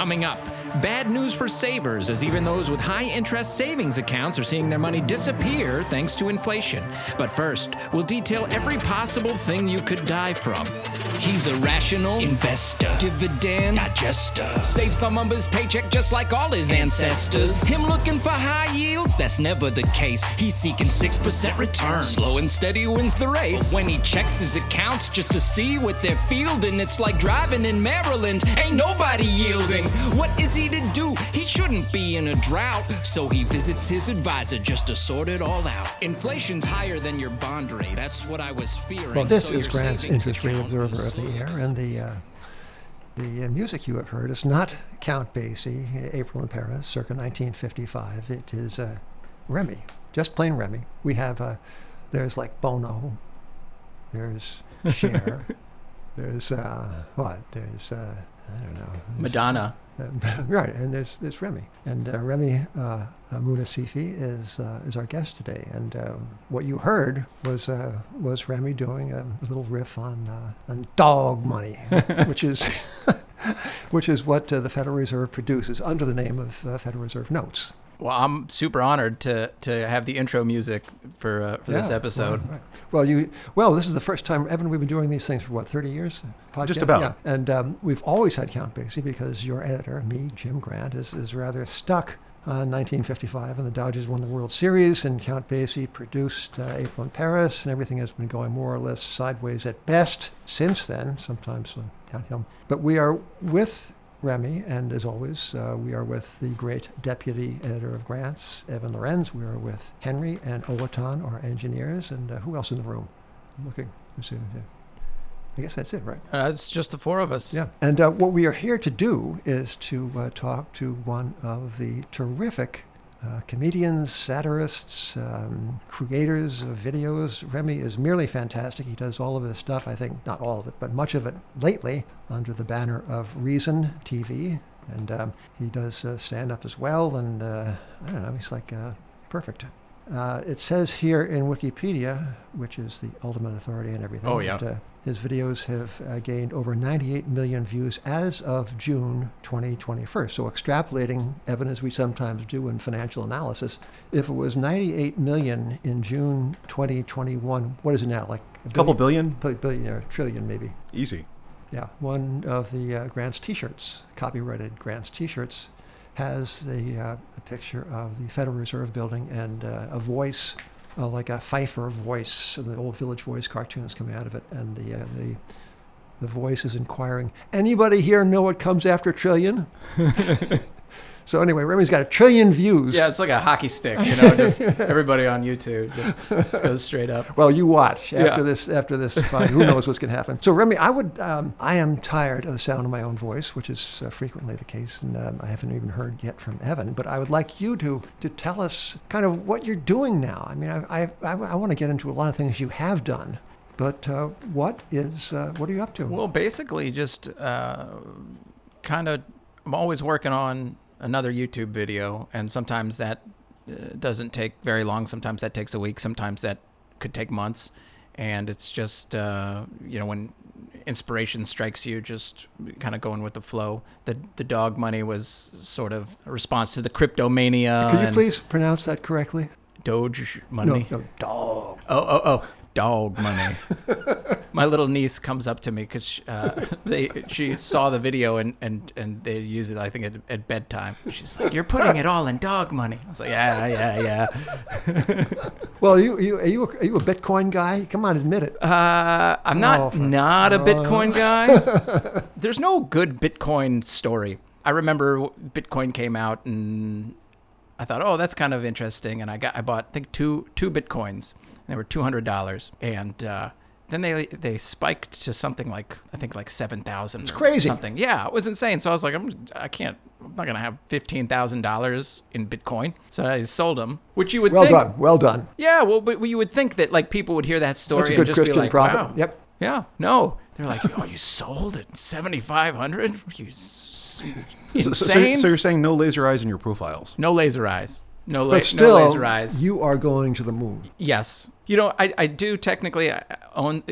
Coming up, bad news for savers, as even those with high interest savings accounts are seeing their money disappear thanks to inflation. But first, we'll detail every possible thing you could die from. He's a rational investor, dividend digester. Save some his paycheck just like all his ancestors. Him looking for high yields, that's never the case. He's seeking 6% return. Slow and steady wins the race. When he checks his accounts just to see what they're fielding, it's like driving in Maryland. Ain't nobody yielding. What is he to do? He shouldn't be in a drought. So he visits his advisor just to sort it all out. Inflation's higher than your bond rate. That's what I was fearing. Well, this So is Grant's Interest Rate Observer of the Year, and the uh, the uh, music you have heard is not Count Basie, April in Paris, circa 1955. It is uh, Remy, just plain Remy. We have uh, there's like Bono, there's Cher, there's uh, what? There's uh, I don't know. Madonna. uh, right, and there's there's Remy, and uh, Remy uh, uh, Munasifi is uh, is our guest today. And uh, what you heard was uh, was Remy doing a little riff on uh, on dog money, which is which is what uh, the Federal Reserve produces under the name of uh, Federal Reserve notes. Well, I'm super honored to to have the intro music for uh, for this episode. Well, right. well, you well, this is the first time, Evan. We've been doing these things for what, thirty years? Just about. Yeah, and um, we've always had Count Basie because your editor, me, Jim Grant, is is rather stuck. on 1955, and the Dodgers won the World Series, and Count Basie produced uh, April in Paris, and everything has been going more or less sideways at best since then, sometimes uh, downhill. But we are with Remy, and as always, uh, we are with the great deputy editor of Grants, Evan Lorenz. We are with Henry and Owatan, our engineers, and uh, who else in the room? I'm looking. Let's see. Yeah. I guess that's it, right? Uh, it's just the four of us. Yeah. And uh, what we are here to do is to uh, talk to one of the terrific uh, comedians, satirists, um, creators of videos. Remy is merely fantastic. He does all of his stuff, I think, not all of it, but much of it lately under the banner of Reason TV. And um, he does uh, stand up as well. And uh, I don't know, he's like uh, perfect. Uh, it says here in Wikipedia, which is the ultimate authority and everything. Oh, yeah. that, uh, his videos have uh, gained over 98 million views as of June 2021. So, extrapolating, Evan, as we sometimes do in financial analysis, if it was 98 million in June 2021, what is it now? Like a couple billion, billion, billion or trillion, maybe. easy. Yeah, one of the uh, Grants T-shirts, copyrighted Grants T-shirts, has the uh, a picture of the Federal Reserve Building and uh, a voice, uh, like a Feiffer voice, and the old Village Voice cartoons coming out of it, and the uh, the the voice is inquiring, "Anybody here know what comes after trillion?" so anyway, Remy's got a trillion views. Yeah, it's like a hockey stick, you know. Just everybody on YouTube just, just goes straight up. Well, you watch after Yeah. this. After this, fight, who knows what's going to happen? So, Remy, I would. Um, I am tired of the sound of my own voice, which is uh, frequently the case, and um, I haven't even heard yet from Evan. But I would like you to to tell us kind of what you're doing now. I mean, I I, I, I want to get into a lot of things you have done, but uh, what is uh, what are you up to? Well, basically, just uh, kind of, I'm always working on another YouTube video, and sometimes that uh, doesn't take very long. Sometimes that takes a week. Sometimes that could take months. And it's just, uh, you know, when inspiration strikes you, just kind of going with the flow. The the dog money was sort of a response to the cryptomania. Can you please pronounce that correctly? Doge money. No, no, dog. Oh, oh, oh, dog money. My little niece comes up to me because uh, they she saw the video and, and, and they use it I think at, at bedtime. She's like, "You're putting it all in dog money." I was like, "Yeah, yeah, yeah." Well, are you, you are you a, are you a Bitcoin guy? Come on, admit it. Uh, I'm not Oh, not a Bitcoin guy. There's no good Bitcoin story. I remember Bitcoin came out and I thought, oh, that's kind of interesting, and I got I bought I think two two Bitcoins. And they were two hundred dollars, and uh, then they they spiked to something like I think like seven thousand. It's crazy. Something, yeah, it was insane. So I was like, I'm I can't. I'm not gonna have fifteen thousand dollars in Bitcoin, so I sold them. Which you would Well think, done, well done. yeah, well, but you would think that like people would hear that story That's a and good just Christian be like, prophet. wow. Yep. Yeah. No, they're like, oh, you sold it seventy five hundred? You s- So, so- insane? so you're saying no laser eyes in your profiles? no laser eyes. No, la- But still, no laser eyes. you are going to the moon. yes. You know, I, I do technically own.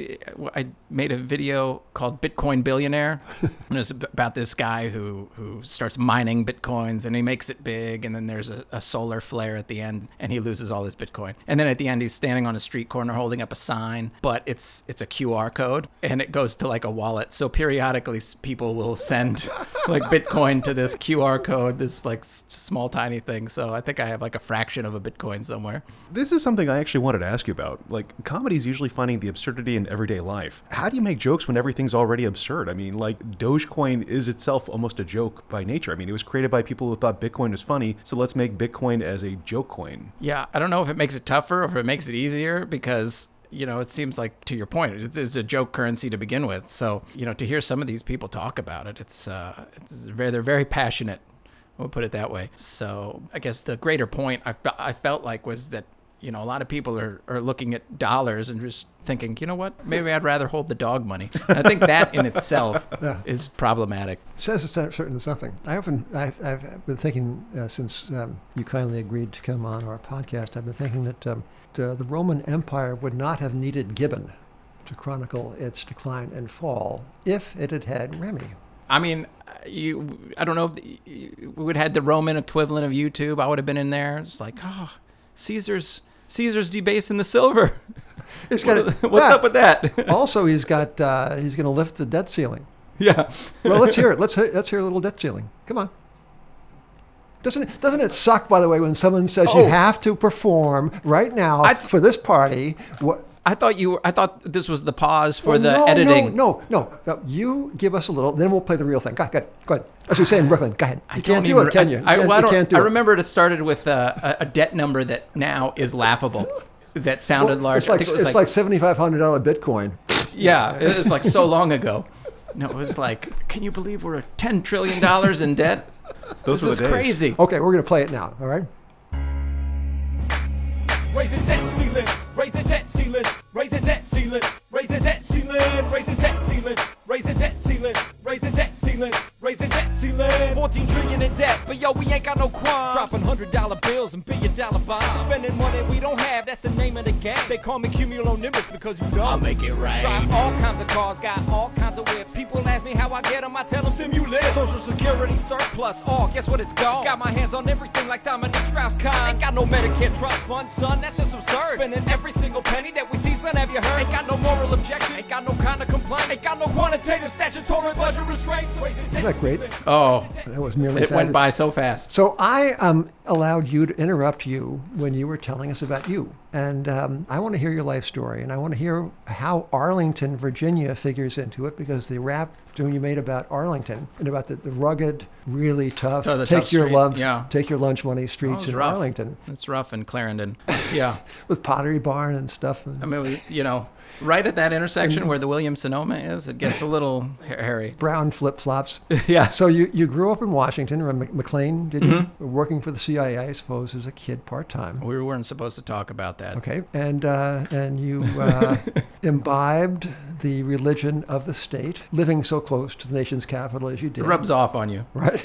I made a video called Bitcoin Billionaire, and it's about this guy who who starts mining bitcoins and he makes it big, and then there's a, a solar flare at the end, and he loses all his bitcoin. And then at the end, he's standing on a street corner holding up a sign, but it's it's a QR code, and it goes to like a wallet. So periodically, people will send like Bitcoin to this QR code, this like small tiny thing. So I think I have like a fraction of a Bitcoin somewhere. This is something I actually wanted to ask you about. Like, comedy is usually finding the absurdity in everyday life. How do you make jokes when everything's already absurd? I mean, like, Dogecoin is itself almost a joke by nature. I mean, it was created by people who thought Bitcoin was funny, so let's make Bitcoin as a joke coin. Yeah, I don't know if it makes it tougher or if it makes it easier because you know it seems like to your point it's, a joke currency to begin with. So you know to hear some of these people talk about it, it's uh, it's very they're very passionate. We'll put it that way. So I guess the greater point I, fe- I felt like was that you know a lot of people are, are looking at dollars and just thinking you know what maybe I'd rather hold the dog money. And I think that in itself is problematic. says a cer- certain something. I often, I've, I've been thinking uh, since um, you kindly agreed to come on our podcast, I've been thinking that um, the, the Roman Empire would not have needed Gibbon to chronicle its decline and fall if it had had Remy. I mean, you. I don't know if the, we would have had the Roman equivalent of YouTube. I would have been in there. It's like, oh, Caesar's Caesar's debasing the silver. He's got What- What's up with that? also, he's got uh, he's going to lift the debt ceiling. yeah. Well, let's hear it. Let's he- let's hear a little debt ceiling. Come on. Doesn't it, doesn't it suck, by the way, when someone says you Oh. have to perform right now I- for this party? What? I thought you were. I thought this was the pause for Well, the no, editing. No, no, no, no. You give us a little, then we'll play the real thing. Go ahead, go ahead. Go ahead. As we say in Brooklyn, go ahead. I You don't can't do even- it, can you? I, You well, can't, you don't- can't do I remember it started with a, a, a debt number that now is laughable. That sounded Well, large. It's like it was it's like seventy five hundred dollar Bitcoin. Yeah, it was like so long ago. No, it was like, can you believe we're ten trillion dollars in debt? Those This were is days. crazy. Okay, we're gonna play it now. All right. Raise the debt ceiling, raise the debt ceiling, raise the debt ceiling, raise the debt ceiling, raise the debt ceiling, raise the debt ceiling, raise the debt ceiling, raise the debt ceiling. 14 trillion in debt, but yo, we ain't got no qualms. Dropping hundred dollar bills and billion dollar bonds. Spending money we don't have, that's the name of the game. They call me cumulonimbus because you know. I'll make it right. Drive all kinds of cars, got all kinds of whips. People ask me how I get them, I tell them simulate. Social security surplus, all guess what it's gone. Got my hands on everything like Dominique Strauss-Kahn. Ain't got no Medicare trust fund, son, that's just absurd. Spending every single got no quantitative statutory budget restraints. Isn't that great? Oh, That was merely. it went by so fast. So I um, allowed you to interrupt you when you were telling us about you, and um, I want to hear your life story, and I want to hear how Arlington, Virginia, figures into it because the rap tune you made about Arlington and about the, the rugged, really tough, Oh, the take tough your street, lunch, yeah. take your lunch money streets was in rough. Arlington It's rough in Clarendon. Yeah. with Pottery Barn and stuff. I mean, you know, right at that intersection where the Williams Sonoma is, it gets a little hairy. brown flip flops. Yeah. So you, you grew up in Washington, or McLean, did Mm-hmm. you? Working for the CIA, I suppose, as a kid part time. We weren't supposed to talk about that. Okay, and uh, and you uh, imbibed the religion of the state, living so close to the nation's capital as you did. It rubs off on you. right.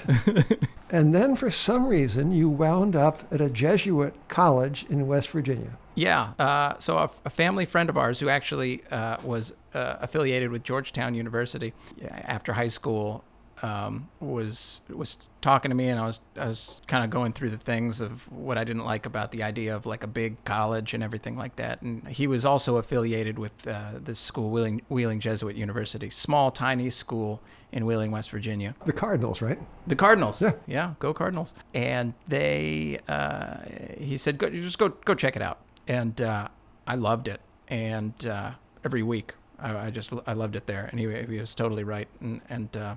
and then, for some reason, you wound up at a Jesuit college in West Virginia. Yeah. Uh, so a, a family friend of ours who actually uh, was uh, affiliated with Georgetown University after high school um, was was talking to me, and I was I was kind of going through the things of what I didn't like about the idea of like a big college and everything like that. And he was also affiliated with uh, this school, Wheeling, Wheeling Jesuit University, small, tiny school in Wheeling, West Virginia. The Cardinals, right? The Cardinals. Yeah. Yeah, go Cardinals. And they, uh, he said, go, just go, go check it out. And uh, I loved it. And uh, every week, I, I just, I loved it there. And he, was totally right. And, and uh,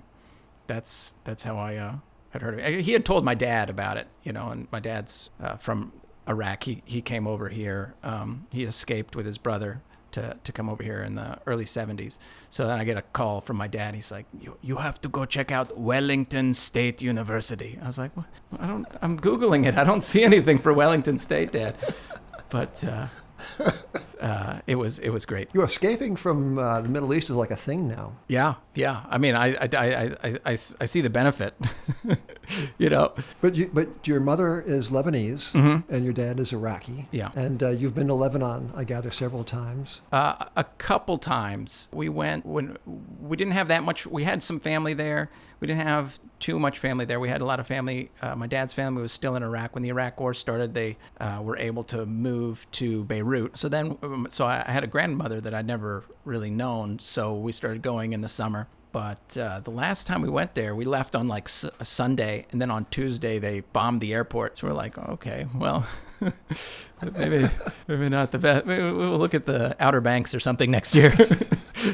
that's, that's how I uh, had heard of it. He had told my dad about it, you know, and my dad's uh, from Iraq. He, he came over here. Um, he escaped with his brother to, to come over here in the early 70s. So then I get a call from my dad. He's like, you, you have to go check out Wellington State University. I was like, what? I don't, I'm Googling it. I don't see anything for Wellington State, Dad. But uh, uh, it was it was great. You're escaping from uh, the Middle East is like a thing now. Yeah, yeah. I mean, I I, I, I, I, see the benefit. you know. But you, but your mother is Lebanese and your dad is Iraqi. Mm-hmm. Yeah. And uh, you've been to Lebanon, I gather, several times. Uh, a couple times we went when we didn't have that much. We had some family there. We didn't have too much family there. We had a lot of family. Uh, my dad's family was still in Iraq when the Iraq War started. They uh, were able to move to Beirut. So then, so I, had a grandmother that I'd never really known. So we started going in the summer. But uh, the last time we went there, we left on like a Sunday, and then on Tuesday they bombed the airport. So we're like, okay, well, maybe maybe not the best. Maybe we'll look at the Outer Banks or something next year.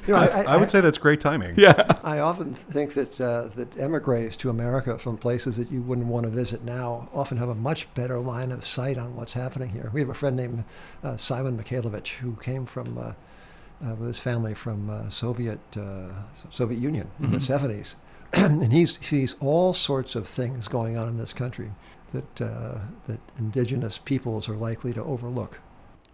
You know, I, I would say that's great timing. yeah. I often think that uh, that emigres to America from places that you wouldn't want to visit now often have a much better line of sight on what's happening here. We have a friend named uh, Simon Mikhailovich who came from uh, uh, with his family from uh, Soviet uh, Soviet Union in the 70s, and he sees all sorts of things going on in this country that uh, that indigenous peoples are likely to overlook.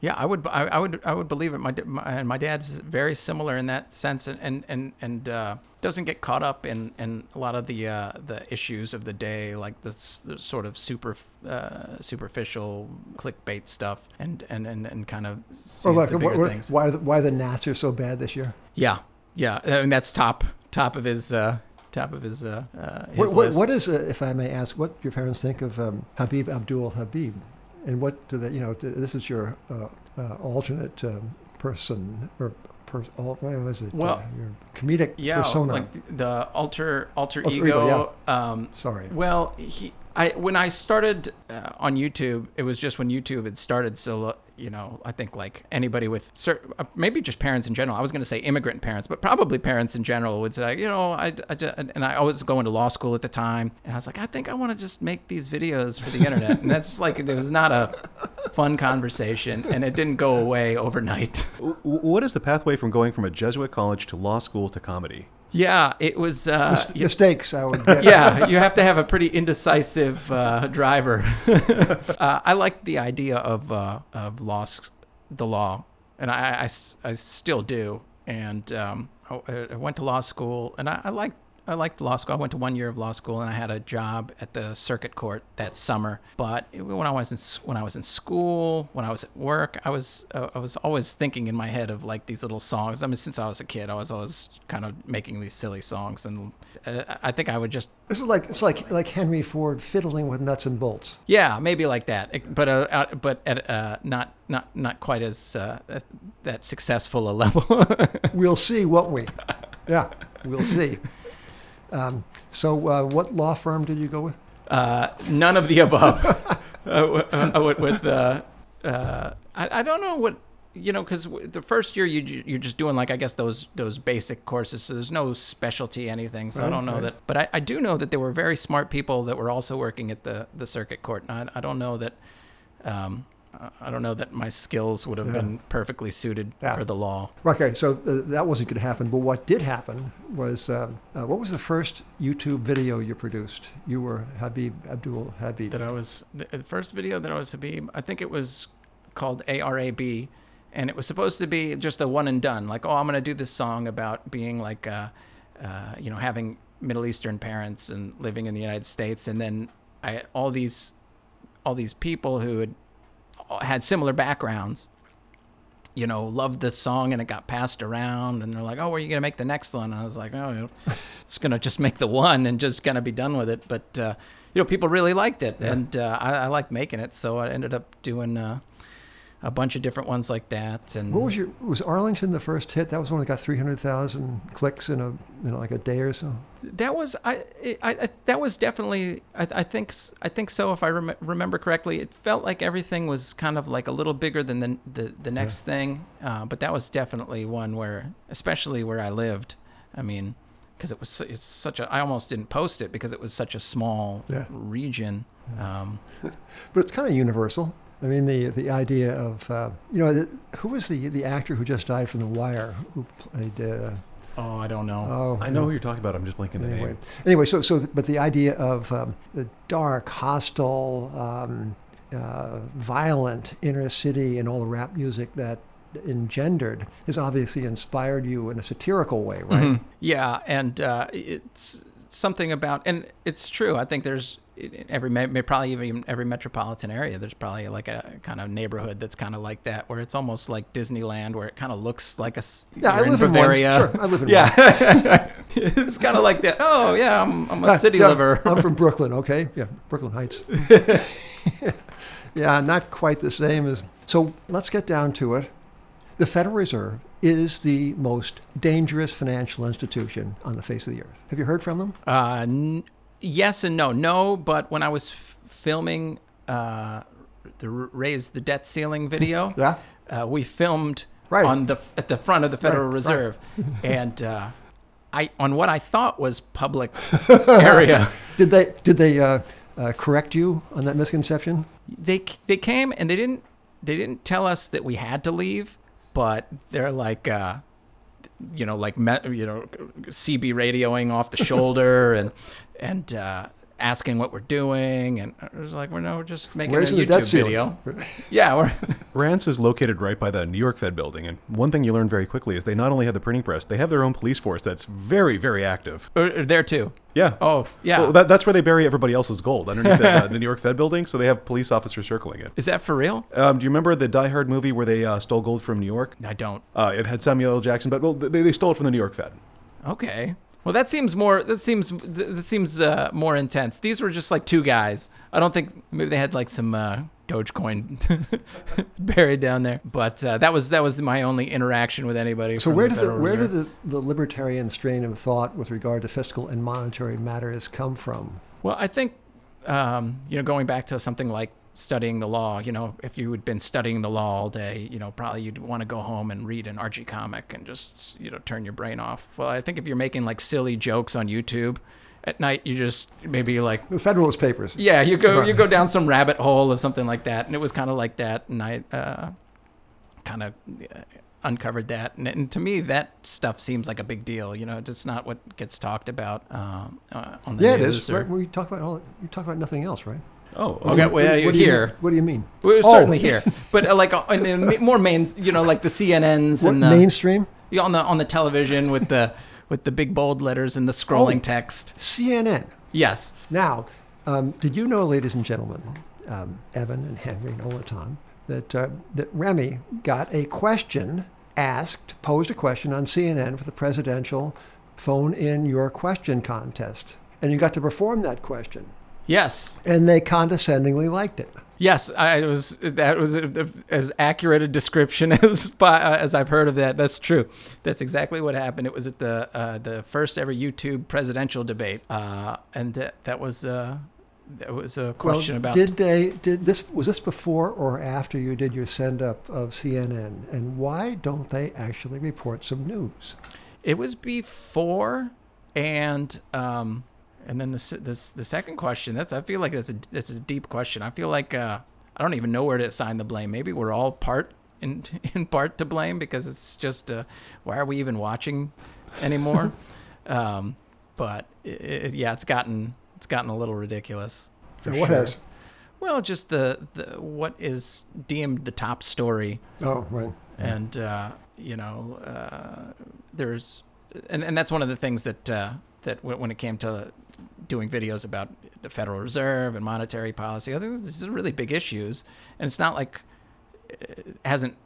Yeah, I would, I, I would, I would believe it. My, my and my dad's very similar in that sense, and and and, and uh, doesn't get caught up in, in a lot of the uh, the issues of the day, like the, s- the sort of super uh, superficial clickbait stuff, and and and, and kind of sees Or like, the what- bigger what- things. why the, why the Nats are so bad this year? Yeah, yeah, I mean that's top top of his uh, top of his uh, uh, his What, what, list. what is, uh, if I may ask, what your parents think of um, Habib Abdul Habib, and what do they, you know, this is your uh, uh, alternate um, person or per, what was it? Well, uh, your comedic yeah, persona. like the alter alter, Alter ego. ego, um, Sorry. Well, he, I when I started uh, on YouTube, it was just when YouTube had started. So you know, I think like anybody with uh, maybe just parents in general. I was going to say immigrant parents, but probably parents in general would say, you know, I, I ju- and I was going to law school at the time, and I was like, I think I want to just make these videos for the internet, and that's like it was not a fun conversation, and it didn't go away overnight. What is the pathway from going from a Jesuit college to law school to comedy? Yeah, it was. Uh, Mis- mistakes, I would get. yeah, you have to have a pretty indecisive uh, driver. uh, I like the idea of uh, of s- the law, and I, I, I still do. And um, I, I went to law school, and I, I liked I liked law school. I went to one year of law school, and I had a job at the circuit court that summer. But when I was in when I was in school, when I was at work, I was uh, I was always thinking in my head of like these little songs. I mean, since I was a kid, I was always kind of making these silly songs, and uh, I think I would just This is like it's like like Henry Ford fiddling with nuts and bolts. yeah, maybe like that, but uh, but at uh, not not not quite as uh, that successful a level. We'll see, won't we? Yeah, we'll see. Um, so, uh, what law firm did you go with? uh, none of the above. uh, uh, I went with uh, uh, I, I don't know what you know because the first year you you're just doing like I guess those those basic courses so there's no specialty anything so I don't know right. that but I, I do know that there were very smart people that were also working at the the circuit court and I, I don't know that um, I- don't know that my skills would have Yeah. been perfectly suited Yeah. for the law. Okay, so uh, that wasn't going to happen. But what did happen was, uh, uh, what was the first YouTube video you produced? You were Habib Abdul Habib. that I was the, first video that I was Habib. I think it was called ARAB, and it was supposed to be just a one and done. Like, oh, I'm gonna do this song about being like, uh, uh, you know, having Middle Eastern parents and living in the United States, and then I all these, all these people who had had similar backgrounds. You know, loved this song and it got passed around, and they're like, "Oh, where are you gonna make the next one?" And I was like, "Oh, it's gonna just make the one and just gonna be done with it." But uh, you know, people really liked it, and uh, I, I liked making it, so I ended up doing uh, a bunch of different ones like that. And What was your was Arlington the first hit? That was one that got three hundred thousand clicks in a you know like a day or so. that was I, I, I that was definitely I, I think I think so if I rem- remember correctly it felt like everything was kind of like a little bigger than the the, the next thing uh, but that was definitely one where especially where I lived I mean because it was it's such a I almost didn't post it because it was such a small Yeah. region um, But it's kind of universal. I mean, the the idea of uh, you know the, who was the the actor who just died from The Wire who played. Uh, oh I don't know oh, I know who you're talking about. I'm just blanking the Anyway, name. anyway, so so but the idea of um, the dark, hostile, um, uh, violent inner city and all the rap music that engendered has obviously inspired you in a satirical way, right? Mm-hmm. Yeah, and uh, it's something about, and it's true. I think there's in every probably even every metropolitan area. There's probably like a kind of neighborhood that's kind of like that, where it's almost like Disneyland, where it kind of looks like a Yeah, I in live in one. Bavaria. Sure, I live in yeah, it's kind of like that. Oh yeah, I'm, I'm a city yeah, liver. I'm from Brooklyn, okay? Yeah, Brooklyn Heights. yeah, not quite the same as. So let's get down to it. The Federal Reserve is the most dangerous financial institution on the face of the earth. Have you heard from them? Uh, n- yes and no. No, but when I was f- filming uh, the r- raise the debt ceiling video, Yeah. uh, we filmed Right. on the f- at the front of the Federal Right, Reserve, and uh, I on what I thought was public area. Did they did they uh, uh, correct you on that misconception? They they came and they didn't they didn't tell us that we had to leave, but they're like. Uh, you know, like you know, CB radioing off the shoulder and and uh, asking what we're doing, and I was like, we're no, we're just making Where's a YouTube video. Yeah, we're Grant's is located right by the New York Fed building, and one thing you learn very quickly is they not only have the printing press, they have their own police force that's very, very active. there too. Yeah. Oh, yeah. Well, that, that's where they bury everybody else's gold underneath the, uh, the New York Fed building. So they have police officers circling it. Is that for real? Um, do you remember the Die Hard movie where they uh, stole gold from New York? I don't. Uh, it had Samuel L. Jackson, but well, they, they stole it from the New York Fed. Okay. Well, that seems more. That seems that seems uh, more intense. These were just like two guys. I don't think maybe they had like some uh, Dogecoin buried down there. But uh, that was that was my only interaction with anybody. So where did the where did the, the libertarian strain of thought with regard to fiscal and monetary matters come from? Well, I think um, you know going back to something like studying the law. You know, if you had been studying the law all day, you know, probably you'd want to go home and read an Archie comic and just you know turn your brain off. Well, I think if you're making like silly jokes on YouTube at night, you just maybe like The Federalist Papers. yeah, you go you go down some rabbit hole or something like that, and it was kind of like that, and I uh, kind of uh, uncovered that, and, and to me that stuff seems like a big deal. You know, it's not what gets talked about um, uh, on the Yeah, it news. is. or- Right, we talk about all. You talk about nothing else, right? Oh, Okay, well, what, do here. what do you mean? Oh. certainly here, but uh, like uh, more main, you know, like the CNNs What, and the, mainstream? yeah, on the on the television with the with the big bold letters and the scrolling Oh. text. CNN. Yes. Now, um, did you know, ladies and gentlemen, um, Evan and Henry and Olatom, that uh, that Remy got a question asked, posed a question on CNN for the presidential phone in your question contest, and you got to perform that question, Yes. and they condescendingly liked it. Yes, I was. That was as accurate a description as uh, as I've heard of that. That's true. That's exactly what happened. It was at the uh, the first ever YouTube presidential debate, uh, and that that was uh, that was a question well, about. did they did this was this before or after you did your send up of CNN, and why don't they actually report some news? It was before, and um, and then the this the second question. That's I feel like that's a that's a deep question. I feel like uh, I don't even know where to assign the blame. Maybe we're all part in in part to blame because it's just uh, why are we even watching anymore? um, but it, it, yeah, it's gotten it's gotten a little ridiculous. for what sure. has? Well, just the, the what is deemed the top story Oh, right. and uh, you know uh, there's and, and that's one of the things that uh, that when it came to doing videos about the Federal Reserve and monetary policy, I think these are really big issues, and it's not like it hasn't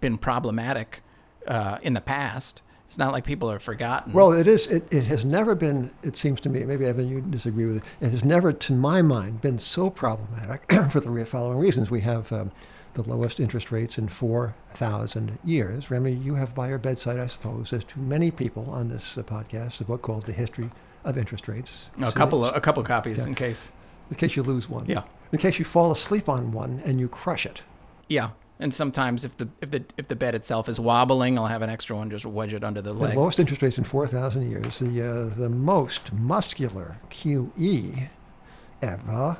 been problematic uh, in the past. It's not like people are forgotten. Well, it is. It, it has never been. It seems to me. Maybe Evan, you disagree with it. It has never, to my mind, been so problematic for the following reasons. We have um, the lowest interest rates in four thousand years. Remy, you have by your bedside, I suppose, as to many people on this uh, podcast, a book called "The History of Interest Rates." a So couple of, a couple copies Yeah. in case. in case you lose one. Yeah. In case you fall asleep on one and you crush it. Yeah. And sometimes if the if the if the bed itself is wobbling, I'll have an extra one just wedge it under the The leg. lowest interest rates in 4,000 years. The, uh, the most muscular QE ever.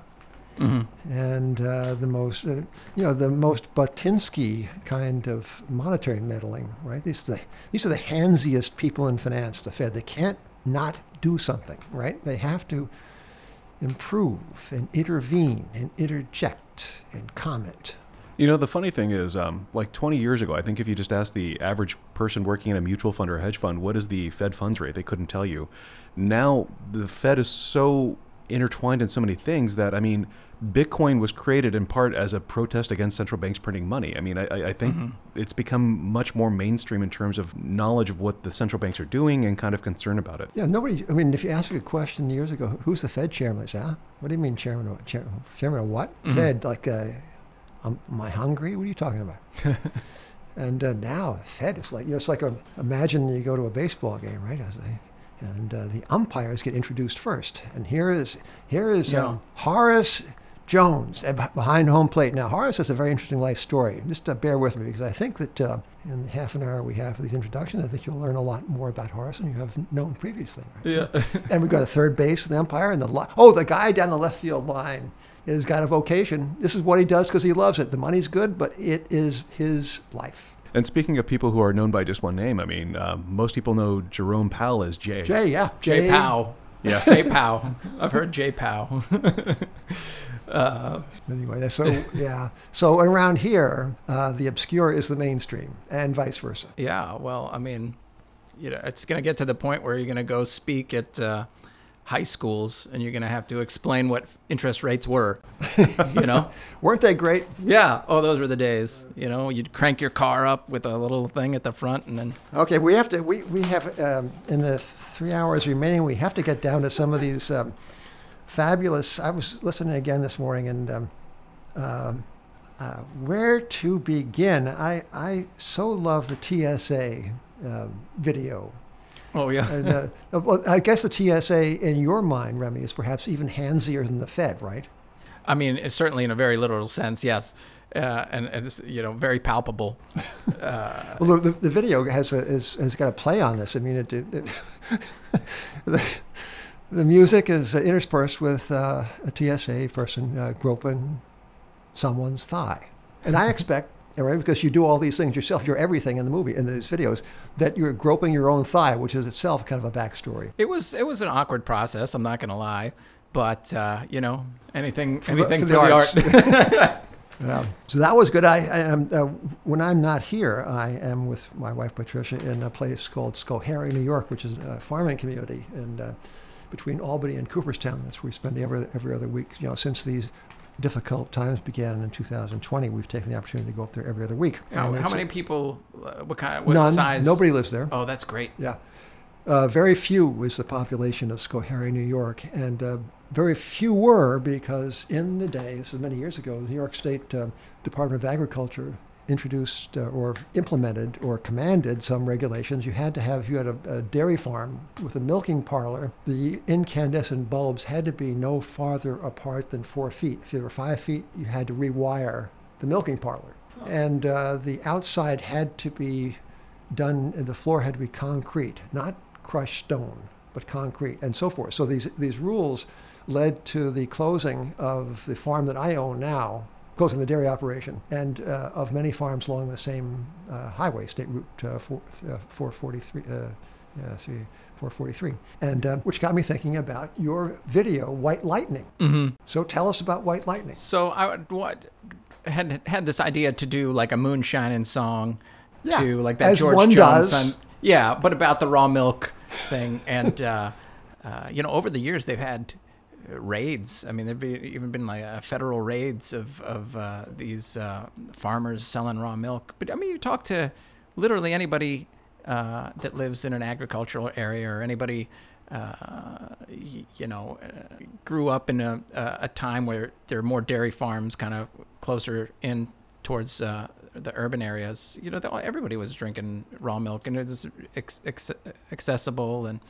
Mm-hmm. And uh, the most, uh, you know, the most buttinsky kind of monetary meddling, right? These are, the, these are the handsiest people in finance, the Fed. They can't not do something, right? They have to improve and intervene and interject and comment. You know, the funny thing is, um, like 20 years ago, I think if you just asked the average person working in a mutual fund or a hedge fund, what is the Fed funds rate, they couldn't tell you. Now, the Fed is so intertwined in so many things that, I mean, Bitcoin was created in part as a protest against central banks printing money. I mean, I, I I think it's become much more mainstream in terms of knowledge of what the central banks are doing and kind of concern about it. Yeah, nobody. I mean, if you ask a question years ago, who's the Fed chairman? I say, huh? What do you mean chairman? Of, chair, chairman of what? Fed? Like, uh, um, am I hungry? What are you talking about? and uh, now Fed is like, you know, it's like a, imagine you go to a baseball game, right? As a, and uh, the umpires get introduced first, and here is here is Yeah. um, Horace Jones uh, beh- behind home plate. Now Horace has a very interesting life story. Just uh, bear with me because I think that uh, in the half an hour we have for these introductions, I think you'll learn a lot more about Horace than you have known previously. Right? Yeah. and we've got a third base, the umpire, and the li- oh, the guy down the left field line has got a vocation. This is what he does because he loves it. The money's good, but it is his life. And speaking of people who are known by just one name, I mean, um, most people know Jerome Powell as Jay. Jay, yeah, Jay Powell. Yeah. J Powell. I've heard Jay Powell. Anyway, so yeah. So around here, uh, the obscure is the mainstream, and vice versa. Yeah, well, I mean, you know, it's going to get to the point where you're going to go speak at uh, high schools and you're going to have to explain what interest rates were. you know? Weren't they great? Yeah. Oh, those were the days. You know, you'd crank your car up with a little thing at the front and then. Okay, we have to. We we have um, in the three hours remaining, we have to get down to some of these um, fabulous. I was listening again this morning, and um, um, uh, where to begin? I I so love the TSA um, video. Oh, yeah. And, uh, well, I guess the TSA, in your mind, Remy, is perhaps even handsier than the Fed, right? I mean, it's certainly in a very literal sense, yes. Uh, and, and it's, you know, very palpable. Well, the, the, the video has a, is, has got a play on this. I mean, it, it, it the, the music is interspersed with uh, a TSA person uh, groping someone's thigh, and I expect. Right, because you do all these things yourself, you're everything in the movie, in these videos, that you're groping your own thigh, which is itself kind of a backstory. It was it was an awkward process. I'm not going to lie, but uh, you know anything the- anything for for, the the, art. Yeah. So that was good. I, I am, uh, when I'm not here, I am with my wife Patricia in a place called Schoharie, New York, which is a farming community, and uh, between Albany and Cooperstown. That's where we spend every every other week. You know, since these difficult times began in 2020, we've taken the opportunity to go up there every other week. how, how many people? Uh, what kind? What None. size? Nobody lives there. Oh, that's great. Yeah. Uh, very few was the population of Schoharie, New York, and uh, very few were because in the day, this is many years ago, the New York State uh, Department of Agriculture introduced uh, or implemented or commanded some regulations. You had to have, if you had a, a dairy farm with a milking parlor, the incandescent bulbs had to be no farther apart than four feet. If you were five feet, you had to rewire the milking parlor. And uh, the outside had to be done, the floor had to be concrete, not crushed stone, but concrete, and so forth. So these, these rules led to the closing of the farm that I own now, closing the dairy operation, and uh, of many farms along the same uh, highway, State Route uh, 4, uh, 443. Uh, yeah, see, 443. And which got me thinking about your video, White Lightning. Mm-hmm. So tell us about White Lightning. So I what had had this idea to do like a moonshining song Yeah, to like that George Jones does. Yeah, but about the raw milk thing, and uh, uh, you know, over the years they've had raids. I mean, there've be, even been like federal raids of of uh, these uh, farmers selling raw milk. But I mean, you talk to literally anybody uh, that lives in an agricultural area or anybody. Uh, y- you know, grew up in a, a time where there are more dairy farms kind of closer in towards uh, the urban areas. You know, everybody was drinking raw milk, and it was ex- ex- accessible, and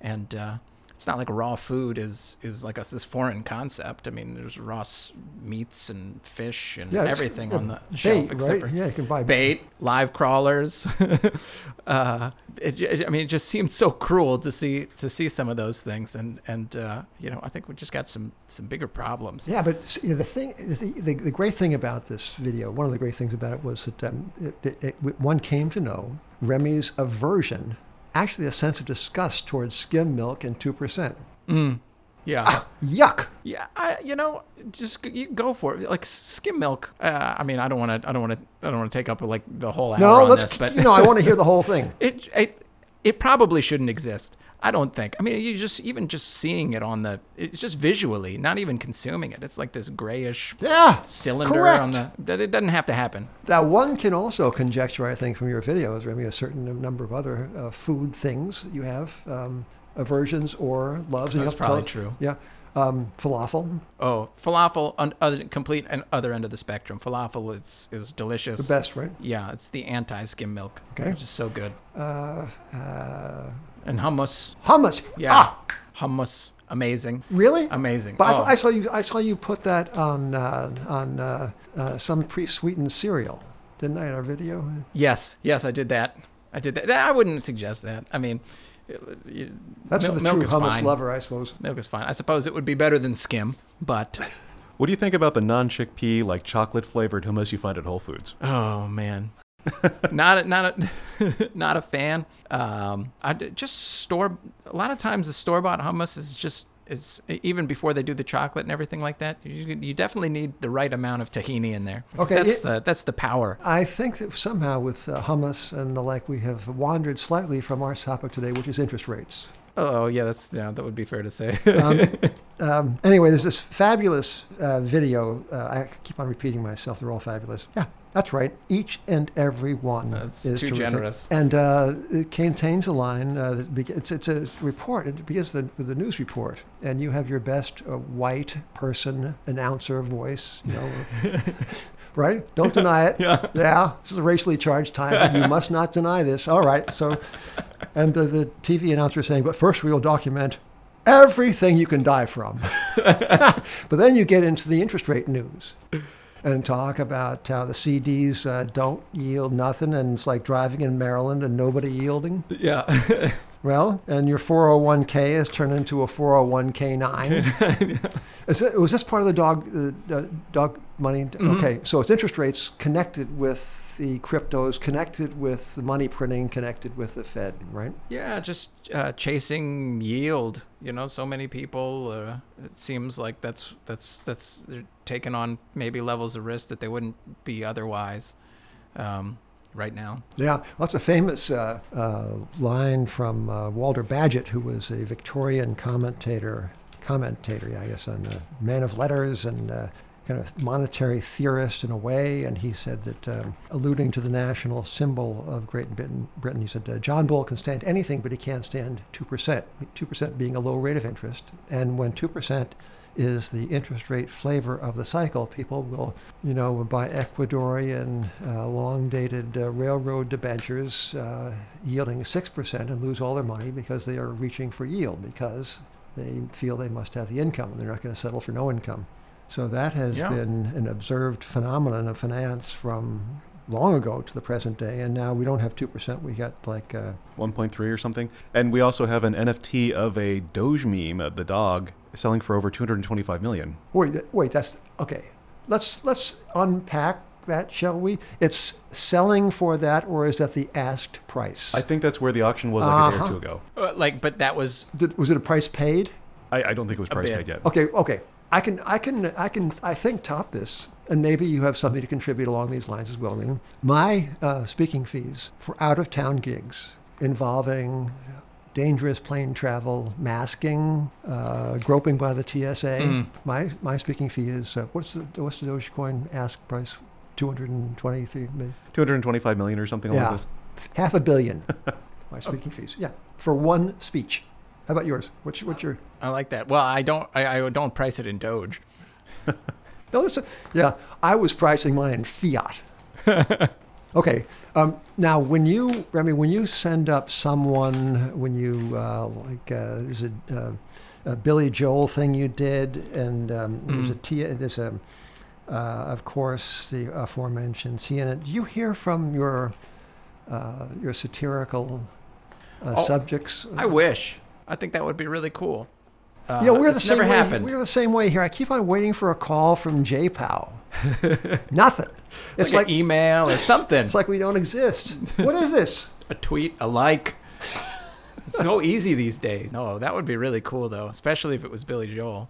and uh, it's not like raw food is is like a this foreign concept. I mean, there's raw s- meats and fish and Yeah, everything on the bait, shelf except right? for Yeah, you can buy bait, live crawlers. uh, it, it- I mean, it just seems so cruel to see to see some of those things, and and uh, you know, I think we just got some some bigger problems. Yeah, but s- the thing, the, the, the great thing about this video, one of the great things about it was that um, it, it, it, one came to know Remy's aversion, actually a sense of disgust towards skim milk and 2%. Yeah. Yuck! Yeah, I, you know, just you go for it. Like skim milk. Uh, I mean, I don't want to. I don't want to. I don't want to take up like the whole hour No, on let's. this, but you know, I want to hear the whole thing. it, it it probably shouldn't exist. I don't think. I mean, you just even just seeing it on the, it's just visually, not even consuming it. It's like this grayish Yeah, cylinder correct. on the. That it doesn't have to happen. Now, one can also conjecture, I think, from your videos, maybe a certain number of other uh, food things you have, um, aversions or loves. and That's to tell- probably true. Yeah. Um, falafel, Oh, falafel on other complete and other end of the spectrum. Falafel is is delicious. the best, right? Yeah, it's the anti skim milk. Okay. Which is so good. Uh, uh, And hummus. hummus. Yeah. Ah, Hummus. Amazing. really? Amazing. But I, Oh. th- I saw you. I saw you put that on uh, on uh, uh, some pre-sweetened cereal, didn't I? In our video. Yes, yes, I did that. I did that. I wouldn't suggest that. I mean, you- That's mil- for the milk true hummus fine. lover, I suppose. Milk is fine. I suppose it would be better than skim, but What do you think about the non-chickpea, like chocolate flavored hummus you find at Whole Foods? oh man, not a, not a not a fan. Um, I just store a lot of times the store bought hummus is just it's even before they do the chocolate and everything like that. You, you definitely need the right amount of tahini in there. Okay, that's it- the that's the power. I think that somehow with uh, hummus and the like, we have wandered slightly from our topic today, which is interest rates. Oh yeah, that's yeah, that would be fair to say. Um, anyway, there's this fabulous uh, video. Uh, I keep on repeating myself. They're all fabulous. Yeah, that's right. Each and every one That's is too terrific. generous. And uh, it contains a line. Uh, it's, it's a report. It begins the, with a news report, and you have your best uh, white person announcer voice. You know, right? Don't deny it. Yeah. Yeah. This is a racially charged time, you must not deny this. All right. So, and the, the TV announcer is saying, but first we will document everything you can die from. but then you get into the interest rate news and talk about how the CDs uh, don't yield nothing, and it's like driving in Maryland and nobody yielding. yeah. Well, and your 401k has turned into a 401k9. Is it, was this part of the dog uh, dog money? Mm-hmm. Okay, so it's interest rates connected with the cryptos, connected with the money printing, connected with the Fed, right? Yeah, just uh, chasing yield. You know, so many people. Uh, it seems like that's that's that's they're taking on maybe levels of risk that they wouldn't be otherwise. Um, right now. Yeah, well, that's a famous uh, uh, line from uh, Walter Bagehot, who was a Victorian commentator, commentator, yeah, I guess, on uh, Man of Letters and uh, kind of monetary theorist in a way. And he said that, um, alluding to the national symbol of Great Britain, Britain he said, uh, John Bull can stand anything, but he can't stand 2%, 2% being a low rate of interest. And when 2% is the interest rate flavor of the cycle. People will, you know, buy Ecuadorian uh, long-dated uh, railroad debentures uh, yielding 6% and lose all their money because they are reaching for yield because they feel they must have the income and they're not going to settle for no income. So that has Yeah. been an observed phenomenon of finance from long ago to the present day. And now we don't have 2%. We got like, uh, 1.3 or something. And we also have an NFT of a Doge meme, uh, the dog, selling for over 225 million. Wait, wait, that's okay. Let's let's unpack that, shall we? It's selling for that, or is that the asked price? I think that's where the auction was like a day or Uh-huh. two ago. Uh, like, but that was Did, was it a price paid? I, I don't think it was price paid yet. Okay, okay. I can, I can, I can, I think top this, and maybe you have something to contribute along these lines as well. Rena. My uh, speaking fees for out-of-town gigs involving dangerous plane travel, masking, uh, groping by the TSA. My my speaking fee is uh, what's the what's the Dogecoin ask price? Two hundred and twenty-three million. 225 million or something Yeah. like this. half a billion. my speaking fees. Yeah, for one speech. How about yours? What's what's your? I like that. Well, I don't I, I don't price it in Doge. No, listen. Yeah, I was pricing mine in fiat. okay. Um, now, when you, I mean, when you send up someone, when you uh, like, uh, there's a, uh, a Billy Joel thing you did, and um, there's a T, there's a, uh, of course, the aforementioned CNN. Do you hear from your uh, your satirical uh, Oh, subjects? I wish. I think that would be really cool. Uh, You know, we're the same never way. happened. We're the same way here. I keep on waiting for a call from JPOW. Nothing. It's like, like, an email or something. it's like we don't exist. What is this? a tweet, a like. It's so easy these days. No, that would be really cool though, especially if it was Billy Joel.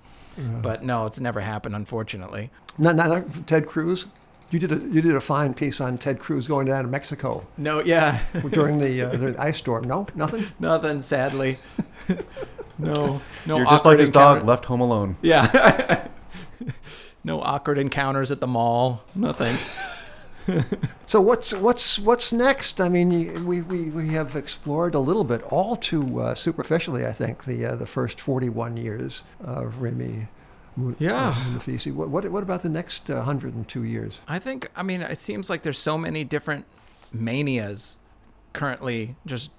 But no, it's never happened, unfortunately. Not, not Ted Cruz. You did a you did a fine piece on Ted Cruz going down to Mexico No, yeah, during the uh, the ice storm. No, nothing. nothing. Sadly, no, no. You're just like awkward his dog left home alone. Yeah. no awkward encounters at the mall. Nothing. So what's what's what's next? I mean, we, we, we have explored a little bit, all too uh, superficially, I think, the uh, the first 41 years of Remy Mu- Yeah. uh, Munafisi. What, what what about the next uh, 102 years? I think. I mean, it seems like there's so many different manias currently, just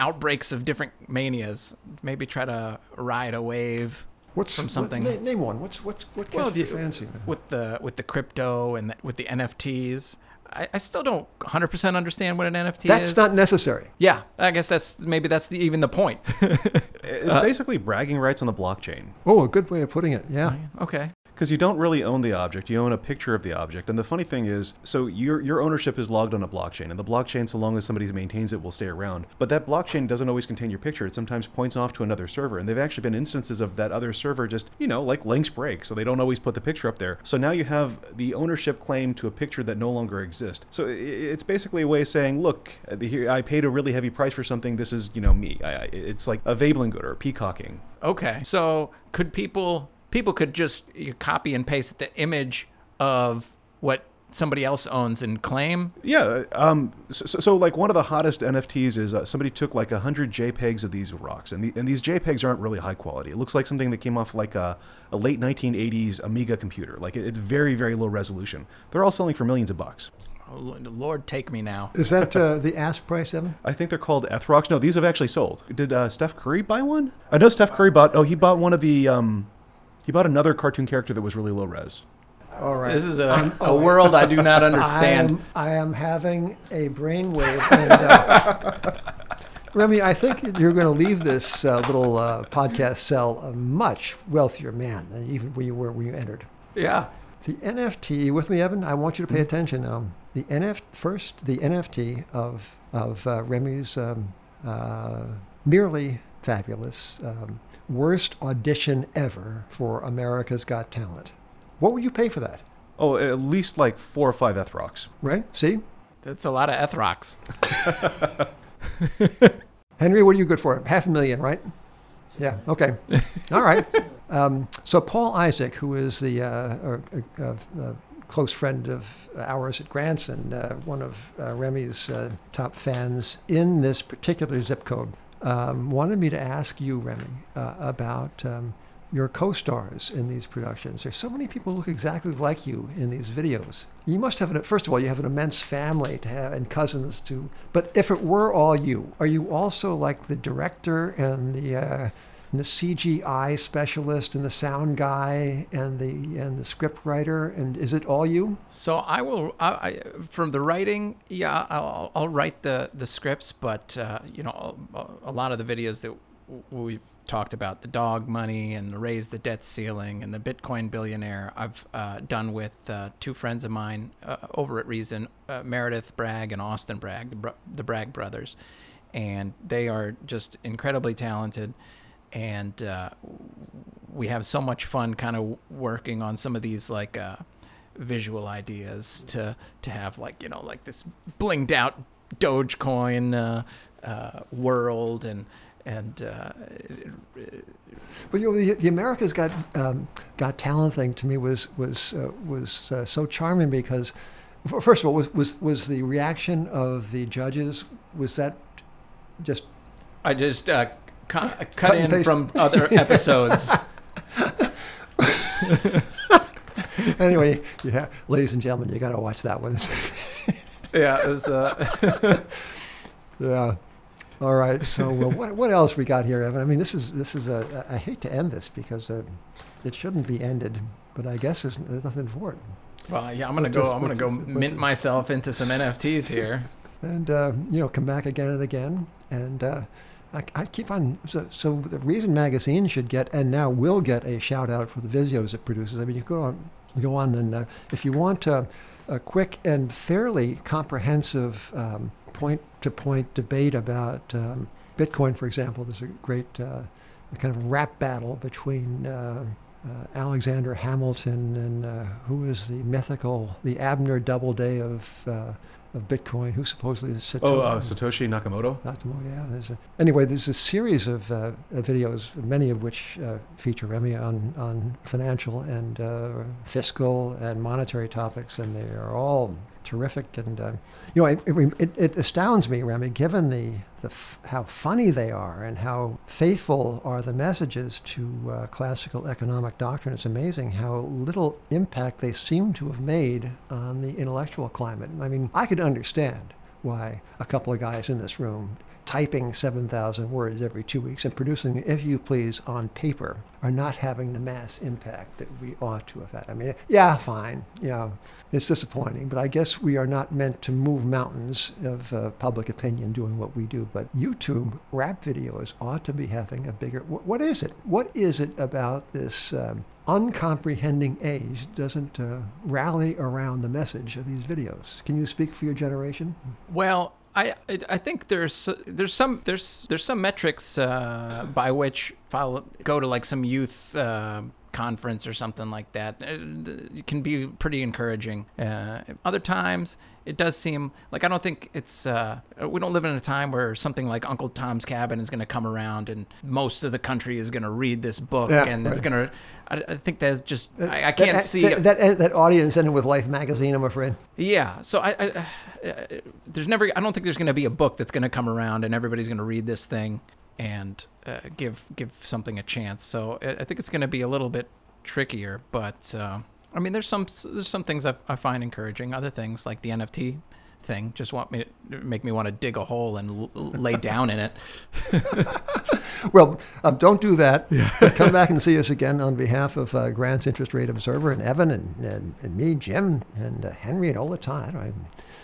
outbreaks of different manias. Maybe try to ride a wave What's from something. na- name one. What's what's what Well, catches you- fancy? with the with the crypto and the, with the NFTs. I, I still don't 100% understand what an NFT That's is. not necessary. Yeah, I guess that's maybe that's the, even the point. It's uh, basically bragging rights on the blockchain. Oh, a good way of putting it. Yeah. okay. Because you don't really own the object, you own a picture of the object. And the funny thing is, so your your ownership is logged on a blockchain, and the blockchain, so long as somebody maintains it, will stay around. But that blockchain doesn't always contain your picture. It sometimes points off to another server, and there've actually been instances of that other server just, you know, like links break, so they don't always put the picture up there. So now you have the ownership claim to a picture that no longer exists. So it's basically a way of saying, look, uh, I paid a really heavy price for something. This is, you know, me. I, it's like a Veblen good or peacocking. Okay. So could people people could just you copy and paste the image of what somebody else owns and claim? Yeah, um, so, so, so like one of the hottest NFTs is uh, somebody took like a hundred JPEGs of these rocks, and, the, and these JPEGs aren't really high quality. It looks like something that came off like a, a late 1980s Amiga computer. Like it, it's very, very low resolution. They're all selling for millions of bucks. Oh, Lord, take me now. Is that uh, the ask price, Evan? I think they're called EtherRocks. No, these have actually sold. Did uh, Steph Curry buy one? I know Steph Curry bought. Oh, he bought one of the. Um, he bought another cartoon character that was really low res. All right. This is a, a world I do not I understand. am, I am having a brainwave. And, uh, Remy, I think you're going to leave this uh, little uh, podcast cell a much wealthier man than even where you were when you entered. Yeah. The NFT, with me, Evan, I want you to pay attention now. The NF, first, the NFT of, of uh, Remy's um, uh, merely fabulous um, worst audition ever for America's Got Talent. What would you pay for that? Oh, at least like four or five EtherRocks. Right? See? That's a lot of EtherRocks. Henry, what are you good for? Half a million, right? Yeah. Okay. All right. Um, so Paul Isaac, who is the uh, or, uh, uh, close friend of ours at Granson, uh, one of uh, Remy's uh, top fans in this particular zip code, um, wanted me to ask you, Remy, uh, about um, your co-stars in these productions. There's so many people who look exactly like you in these videos. You must have, an, first of all, you have an immense family to have and cousins to. But if it were all you, are you also like the director and the uh, and the CGI specialist and the sound guy and the and the script writer? And is it all you? So I will, I, I, from the writing, yeah, I'll, I'll write the, the scripts, but, uh, you know, a, a lot of the videos that we've talked about, the dog money and the raise the debt ceiling and the Bitcoin billionaire, I've uh, done with uh, two friends of mine uh, over at Reason, uh, Meredith Bragg and Austin Bragg, the, br- the Bragg brothers. And they are just incredibly talented. And uh, we have so much fun kind of working on some of these like uh, visual ideas to to have like you know like this blinged out Dogecoin uh, uh, world and and uh, But you know, the, the America's Got um, Got Talent thing to me was was uh, was uh, so charming because, first of all, was, was was the reaction of the judges was that just I just cut, cut, in from other episodes. anyway? Yeah, ladies and gentlemen, you got to watch that one. yeah, it was, uh, yeah. All right. So uh, what what else we got here, Evan? I mean, this is this is a I hate to end this because uh, it shouldn't be ended, but I guess there's, there's nothing for it. well, yeah. I'm gonna go. I'm gonna go mint myself into some NFTs here. and uh, you know come back again and again and uh, I, I keep on so, so the reason magazine should get and now will get a shout out for the videos it produces. I mean you go on go on and uh, if you want a quick and fairly comprehensive um, point to point debate about um, bitcoin for example there's a great uh, kind of rap battle between uh, uh, Alexander Hamilton and uh, who is the mythical, the Abner Doubleday of of Bitcoin, who supposedly is Satoshi. Oh, uh, Satoshi Nakamoto. Nakamoto, yeah. There's a, anyway, there's a series of uh, videos, many of which uh, feature Remy on, on financial and uh, fiscal and monetary topics, and they are all terrific. And uh, you know, it, it, it, astounds me, Remy, given the f- how funny they are and how faithful are the messages to uh, classical economic doctrine. It's amazing how little impact they seem to have made on the intellectual climate. I mean, I could understand why a couple of guys in this room typing 7,000 words every two weeks and producing, if you please, on paper are not having the mass impact that we ought to have had. I mean, yeah, fine, you know, it's disappointing, but I guess we are not meant to move mountains of uh, public opinion doing what we do. But YouTube rap videos ought to be having a bigger. Wh- what is it? What is it about this? Um, uncomprehending age doesn't uh, rally around the message of these videos. Can you speak for your generation? Well, I I think there's there's some there's there's some metrics uh, by which if I go to like some youth uh, conference or something like that, uh, it can be pretty encouraging. Uh, other times it does seem like I don't think it's uh, we don't live in a time where something like Uncle Tom's Cabin is going to come around and most of the country is going to read this book Yeah, and right. it's going to. I, I think that's just I, I can't that, see. that, that, that audience ended with Life magazine. I'm afraid. Yeah. So I, I, uh, there's never. I don't think there's going to be a book that's going to come around and everybody's going to read this thing and uh, give give something a chance. So I, I think it's going to be a little bit trickier. But uh, I mean, there's some there's some things I, I find encouraging. Other things like the NFT thing just want me to make me want to dig a hole and l- lay down in it. Well, um, don't do that. Come back and see us again on behalf of uh, Grant's Interest Rate Observer and Evan and, and, and me, Jim, and uh, Henry and Ola Todd. I-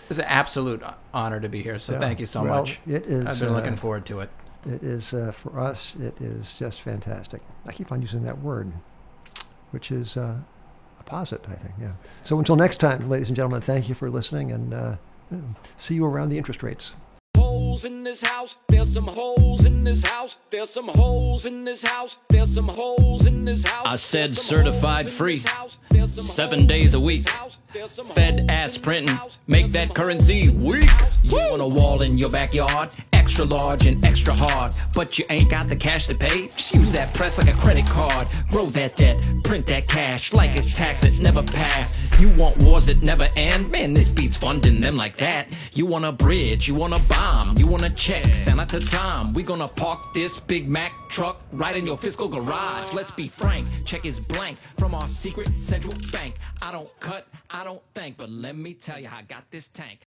It's an absolute honor to be here. So Yeah. thank you so Well, much. it is, I've been uh, looking forward to it. It is, uh, for us, it is just fantastic. I keep on using that word, which is uh, a posit, I think. Yeah. So until next time, ladies and gentlemen, thank you for listening and uh, see you around the interest rates. Holes in this house, there's some holes in this house, there's some holes in this house, there's some holes in this house. I said certified free, this house, there's some seven days a week. house, there's some Fed holes ass printing, make that currency holes in this weak. You want a wall in your backyard, extra large and extra hard, but you ain't got the cash to pay. Just use that press like a credit card. Grow that debt, print that cash like a tax that never pass. You want wars that never end? Man, this beats funding them like that. You want a bridge, you want a bomb, you want a check. To Tom. We gonna park this Big Mac truck right in your fiscal garage. Let's be frank, check is blank from our secret central bank. I don't cut, I don't think, but let me tell you I got this tank.